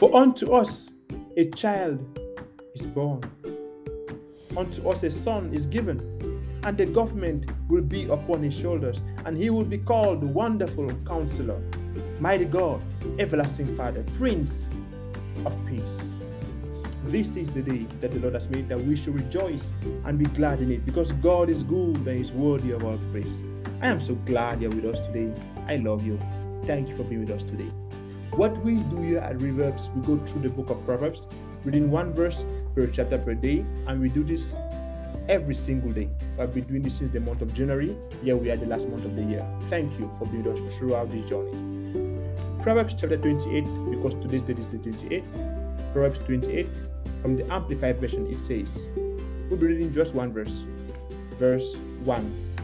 For unto us a child is born, unto us a son is given, and the government will be upon his shoulders, and he will be called Wonderful Counselor, Mighty God, Everlasting Father, Prince of Peace. This is the day that the Lord has made, that we should rejoice and be glad in it, because God is good and is worthy of our praise. I am so glad you're with us today. I love you. Thank you for being with us today. What we do here at Reverbs, we go through the book of Proverbs, reading one verse per chapter per day, and we do this every single day. I've been doing this since the month of January. Here we are the last month of the year. Thank you for being with us throughout this journey. Proverbs chapter 28, because today's date is the 28th. Proverbs 28, from the Amplified Version, it says, We'll be reading just one verse. Verse 1.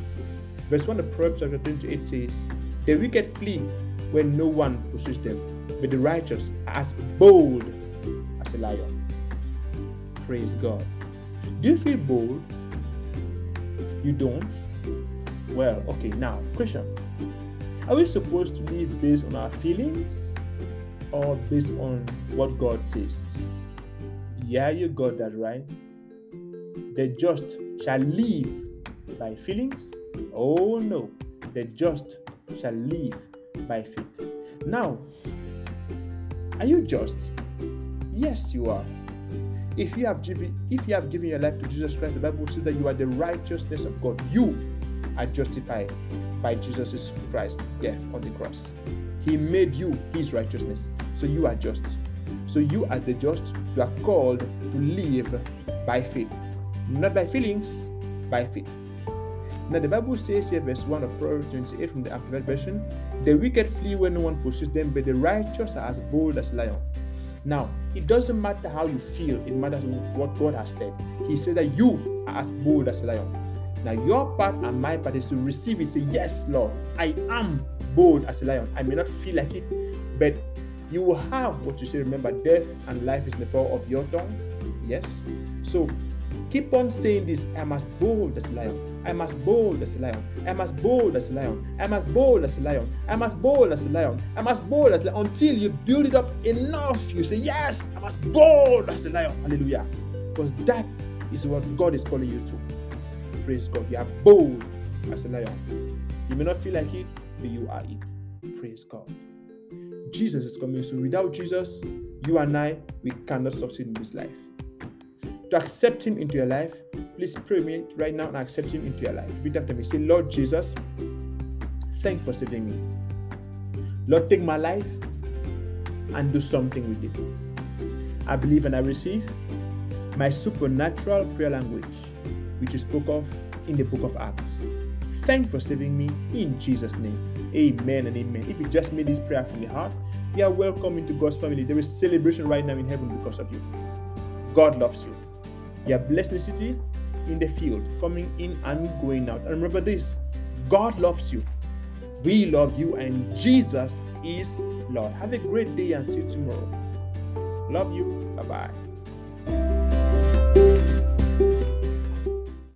Verse 1 of Proverbs chapter 28 says, The wicked flee when no one pursues them, but the righteous are as bold as a lion. Praise God. Do you feel bold? You don't? Well, okay, now, question. Are we supposed to live based on our feelings or based on what God says? Yeah, you got that right. The just shall live by feelings. Oh no, the just shall live by faith. Now, are you just? Yes, you are. If you have given if you have given your life to Jesus Christ, the Bible says that you are the righteousness of God. You are justified by Jesus Christ's death on the cross. He made you his righteousness. So you are just. So you as the just, you are called to live by faith. Not by feelings, by faith. Now the Bible says here, verse 1 of Proverbs 28 from the Amplified Version, the wicked flee when no one pursues them, but the righteous are as bold as a lion. Now, it doesn't matter how you feel, it matters what God has said. He said that you are as bold as a lion. Now, your part and my part is to receive it. Say, Yes, Lord, I am bold as a lion. I may not feel like it, but you will have what you say. Remember, death and life is in the power of your tongue. Yes. So keep on saying this I'm as bold as a lion. I'm as bold as a lion. I'm as bold as a lion. I'm as bold as a lion. I'm as bold as a lion. I'm as bold as lion. Until you build it up enough, you say, Yes, I'm as bold as a lion. Hallelujah. Because that is what God is calling you to. Praise God. You are bold as a lion. You may not feel like it, but you are it. Praise God. Jesus is coming soon. Without Jesus, you and I, we cannot succeed in this life. To accept Him into your life, Please pray me right now and accept Him into your life. Repeat after me. Say, Lord Jesus, thank for saving me. Lord, take my life and do something with it. I believe and I receive my supernatural prayer language, which you spoke of in the book of Acts. Thank for saving me in Jesus' name. Amen and amen. If you just made this prayer from your heart, you are welcome into God's family. There is celebration right now in heaven because of you. God loves you. You are blessed the city in the field, coming in and going out. And remember this God loves you. We love you, and Jesus is Lord. Have a great day until tomorrow. Love you. Bye bye.